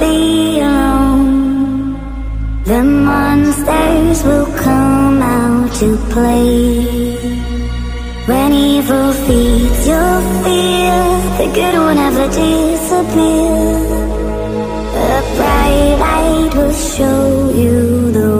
be alone. The monsters will come out to play. When evil feeds your fear, the good will never disappear. A bright light will show you the way.